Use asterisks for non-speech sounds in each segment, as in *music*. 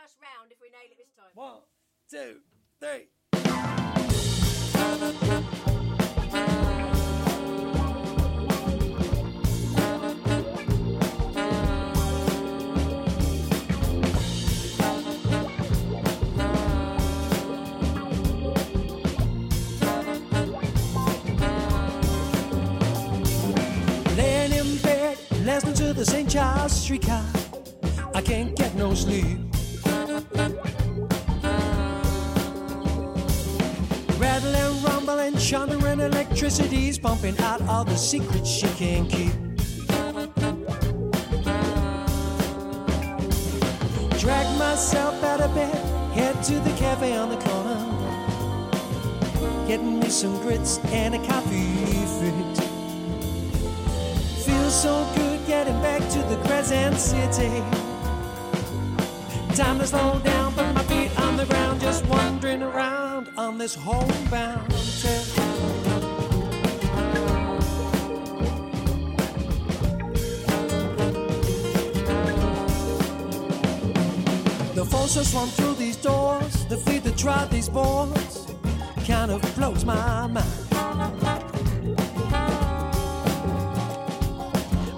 first round if we nail it this time. One, two, three. Laying in bed, listening to the St. Charles streetcar. I can't get no sleep. Rumbling, chuntering, electricity's pumping out all the secrets she can't keep. Drag myself out of bed, head to the cafe on the corner. Getting me some grits and a coffee fix. Feels so good getting back to the Crescent City. Time to slow down, put my feet on the ground, just wandering around on this homebound trip. The forces run through these doors, the feet that drive these boards, kind of blows my mind.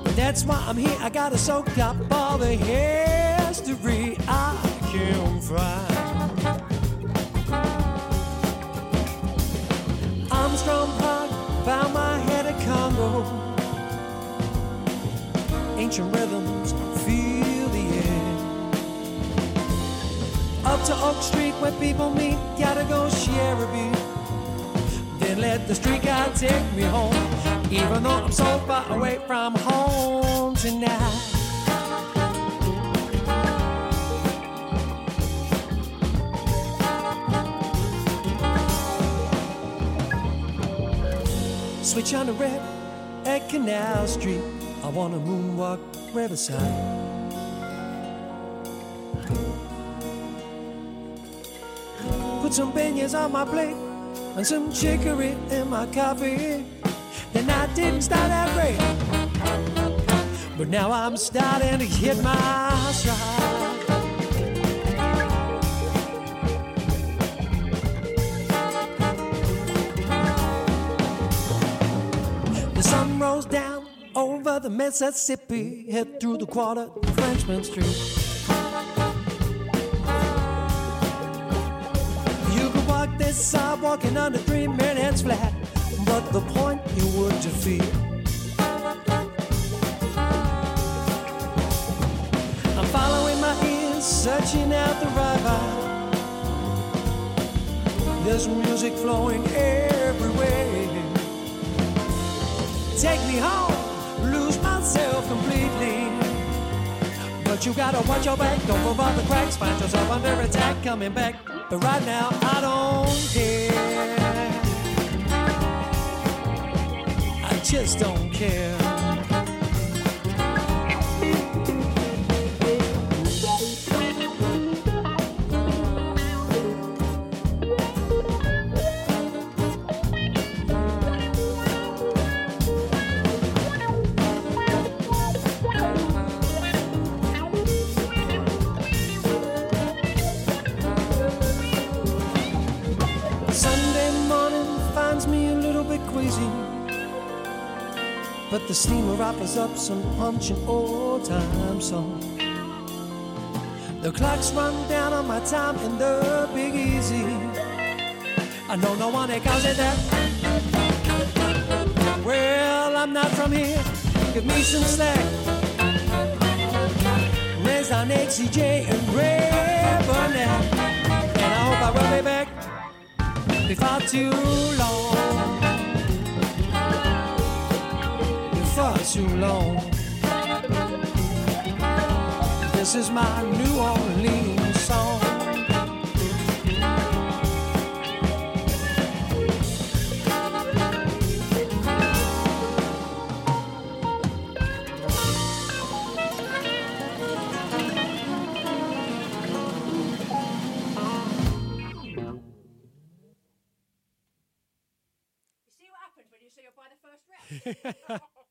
But that's why I'm here. I gotta soak up all the history I can find. Ancient rhythms, feel the air. Up to Oak Street where people meet, gotta go share a beer. Then let the street guy take me home, even though I'm so far away from home tonight. Switch on the red at Canal Street. I wanna moonwalk Riverside. Put some beignets on my plate and some chicory in my coffee. Then I didn't start out great, but now I'm starting to hit my stride. The sun rose down over the Mississippi, head through the quarter, Frenchmen Street. You could walk this sidewalk in under three minutes flat, but the point you would defeat. I'm following my ears, searching out the vibe. There's music flowing everywhere. Take me home, But you gotta watch your back, don't move on the cracks, find yourself under attack coming back. But right now, I don't care. I just don't care. But the steamer offers up some punching old time song. The clocks run down on my time in the Big Easy. I know no one that calls it that. Well, I'm not from here. Give me some slack. Raised on and Ray. And I hope I will be back before too long. Too long. This is my New Orleans song. You see what happens when you see her by the first round? *laughs*